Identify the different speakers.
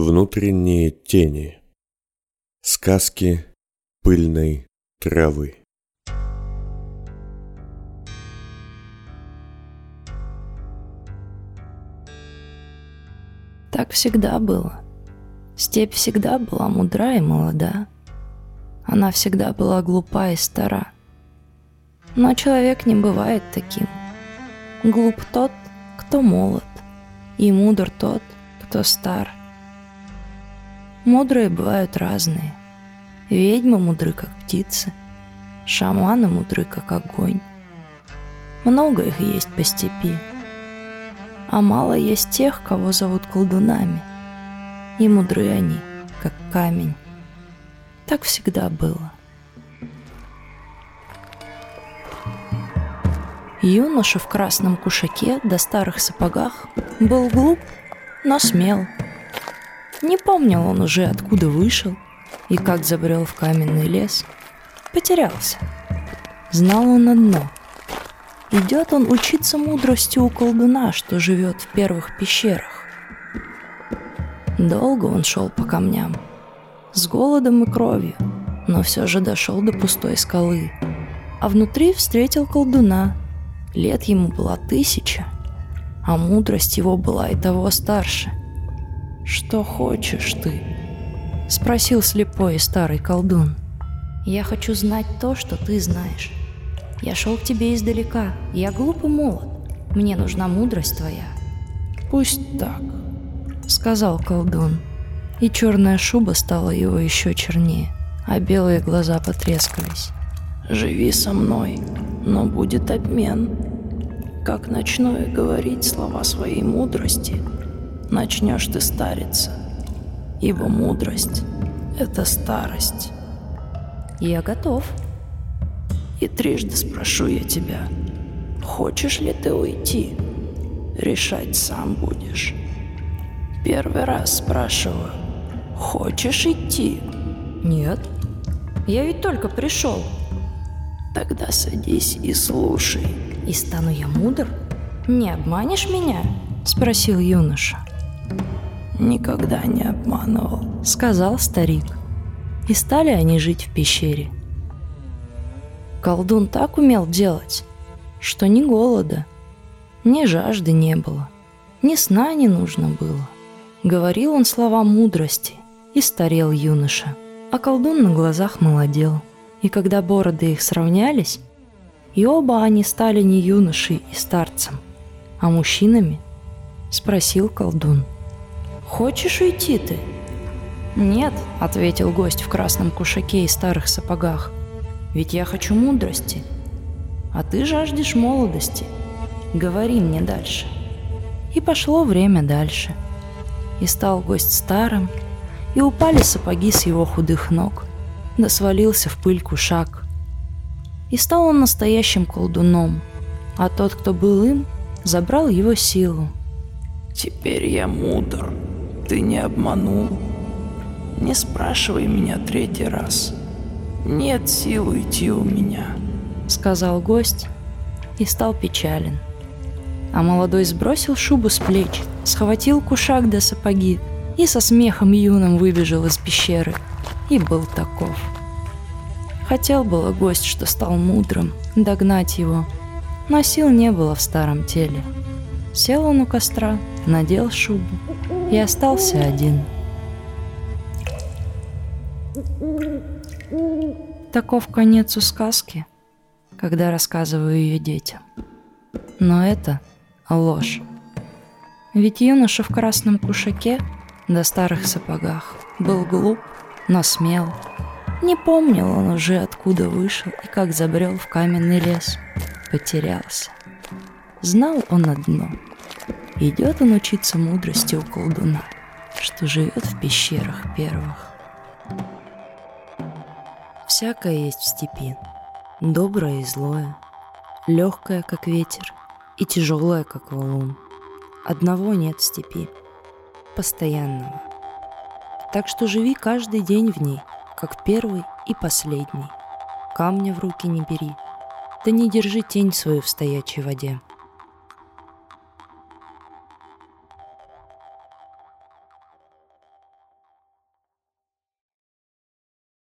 Speaker 1: Внутренние тени. Сказки пыльной травы.
Speaker 2: Так всегда было. Степь всегда была мудра и молода. Она всегда была глупа и стара. Но человек не бывает таким. Глуп тот, кто молод, и мудр тот, кто стар. Мудрые бывают разные. Ведьмы мудры, как птицы, шаманы мудры, как огонь. Много их есть по степи, а мало есть тех, кого зовут колдунами. И мудры они, как камень. Так всегда было. Юноша в красном кушаке до старых сапогах был глуп, но смел. Не помнил он уже, откуда вышел и как забрел в каменный лес. Потерялся. Знал он одно. Идет он учиться мудрости у колдуна, что живет в первых пещерах. Долго он шел по камням, с голодом и кровью, но все же дошел до пустой скалы. А внутри встретил колдуна, Лет ему была тысяча, а мудрость его была и того старше. «Что хочешь ты?» — спросил слепой и старый колдун. «Я хочу знать то, что ты знаешь. Я шел к тебе издалека, я глуп и молод. Мне нужна мудрость твоя». «Пусть так», — сказал колдун. И черная шуба стала его еще чернее, а белые глаза потрескались. «Живи со мной, но будет обмен. Как начну я говорить слова своей мудрости, начнешь ты стариться, ибо мудрость — это старость. Я готов. И трижды спрошу я тебя, хочешь ли ты уйти? Решать сам будешь. Первый раз спрашиваю, хочешь идти? Нет. Я ведь только пришел. Тогда садись и слушай. И стану я мудр? Не обманешь меня? Спросил юноша. Никогда не обманывал, сказал старик. И стали они жить в пещере. Колдун так умел делать, что ни голода, ни жажды не было, ни сна не нужно было. Говорил он слова мудрости, и старел юноша, а колдун на глазах молодел – и когда бороды их сравнялись, и оба они стали не юношей и старцем, а мужчинами, спросил колдун. «Хочешь уйти ты?» «Нет», — ответил гость в красном кушаке и старых сапогах, «ведь я хочу мудрости, а ты жаждешь молодости. Говори мне дальше». И пошло время дальше. И стал гость старым, и упали сапоги с его худых ног, да свалился в пыль кушак. И стал он настоящим колдуном, а тот, кто был им, забрал его силу. «Теперь я мудр, ты не обманул. Не спрашивай меня третий раз. Нет сил уйти у меня», — сказал гость и стал печален. А молодой сбросил шубу с плеч, схватил кушак до сапоги и со смехом юным выбежал из пещеры — и был таков. Хотел было гость, что стал мудрым, догнать его, но сил не было в старом теле. Сел он у костра, надел шубу и остался один. Таков конец у сказки, когда рассказываю ее детям. Но это ложь. Ведь юноша в красном кушаке до старых сапогах был глуп но смел. Не помнил он уже, откуда вышел и как забрел в каменный лес. Потерялся. Знал он одно. Идет он учиться мудрости у колдуна, что живет в пещерах первых. Всякое есть в степи, доброе и злое, легкое, как ветер, и тяжелое, как валун. Одного нет в степи, постоянного. Так что живи каждый день в ней, как первый и последний. Камня в руки не бери, да не держи тень свою в стоячей воде.